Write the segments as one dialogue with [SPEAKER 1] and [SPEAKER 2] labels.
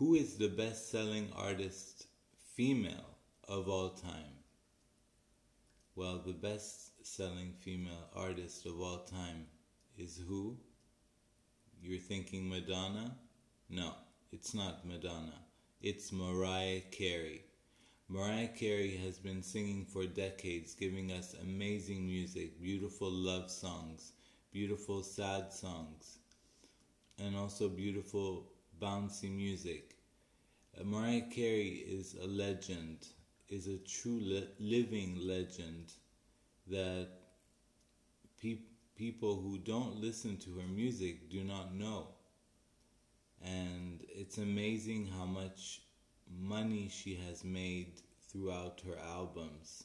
[SPEAKER 1] Who is the best selling artist female of all time? Well, the best selling female artist of all time is who? You're thinking Madonna? No, it's not Madonna. It's Mariah Carey. Mariah Carey has been singing for decades, giving us amazing music, beautiful love songs, beautiful sad songs, and also beautiful bouncy music. Uh, Mariah Carey is a legend, is a true li- living legend that pe- people who don't listen to her music do not know. And it's amazing how much money she has made throughout her albums.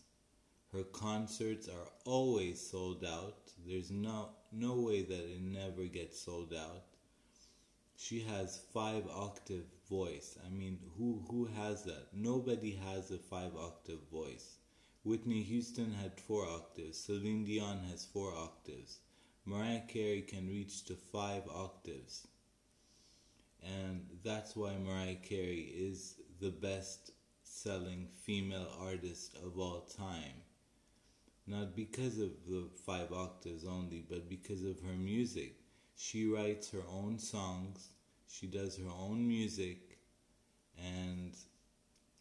[SPEAKER 1] Her concerts are always sold out. There's no no way that it never gets sold out. She has five octave voice. I mean, who who has that? Nobody has a five octave voice. Whitney Houston had four octaves. Celine Dion has four octaves. Mariah Carey can reach to five octaves. And that's why Mariah Carey is the best selling female artist of all time. Not because of the five octaves only, but because of her music. She writes her own songs, she does her own music, and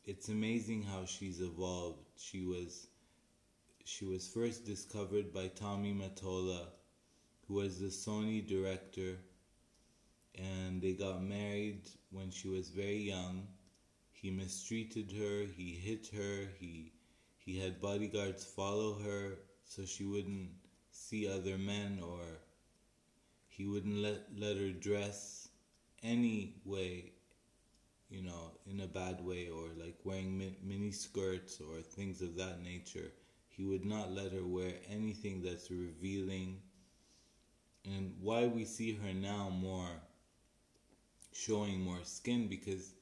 [SPEAKER 1] it's amazing how she's evolved. She was she was first discovered by Tommy Mottola, who was the Sony director, and they got married when she was very young. He mistreated her, he hit her, he he had bodyguards follow her so she wouldn't see other men or he wouldn't let let her dress any way you know in a bad way or like wearing mini skirts or things of that nature he would not let her wear anything that's revealing and why we see her now more showing more skin because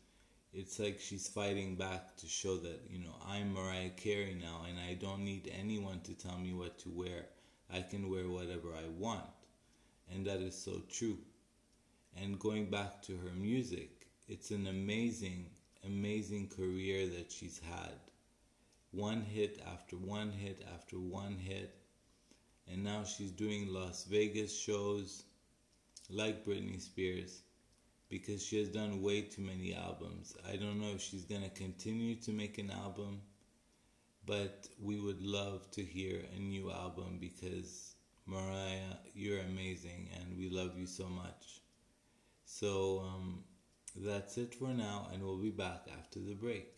[SPEAKER 1] it's like she's fighting back to show that, you know, I'm Mariah Carey now and I don't need anyone to tell me what to wear. I can wear whatever I want. And that is so true. And going back to her music, it's an amazing, amazing career that she's had. One hit after one hit after one hit. And now she's doing Las Vegas shows like Britney Spears because she has done way too many albums. I don't know if she's going to continue to make an album, but we would love to hear a new album because Mariah, you're amazing and we love you so much. So um, that's it for now, and we'll be back after the break.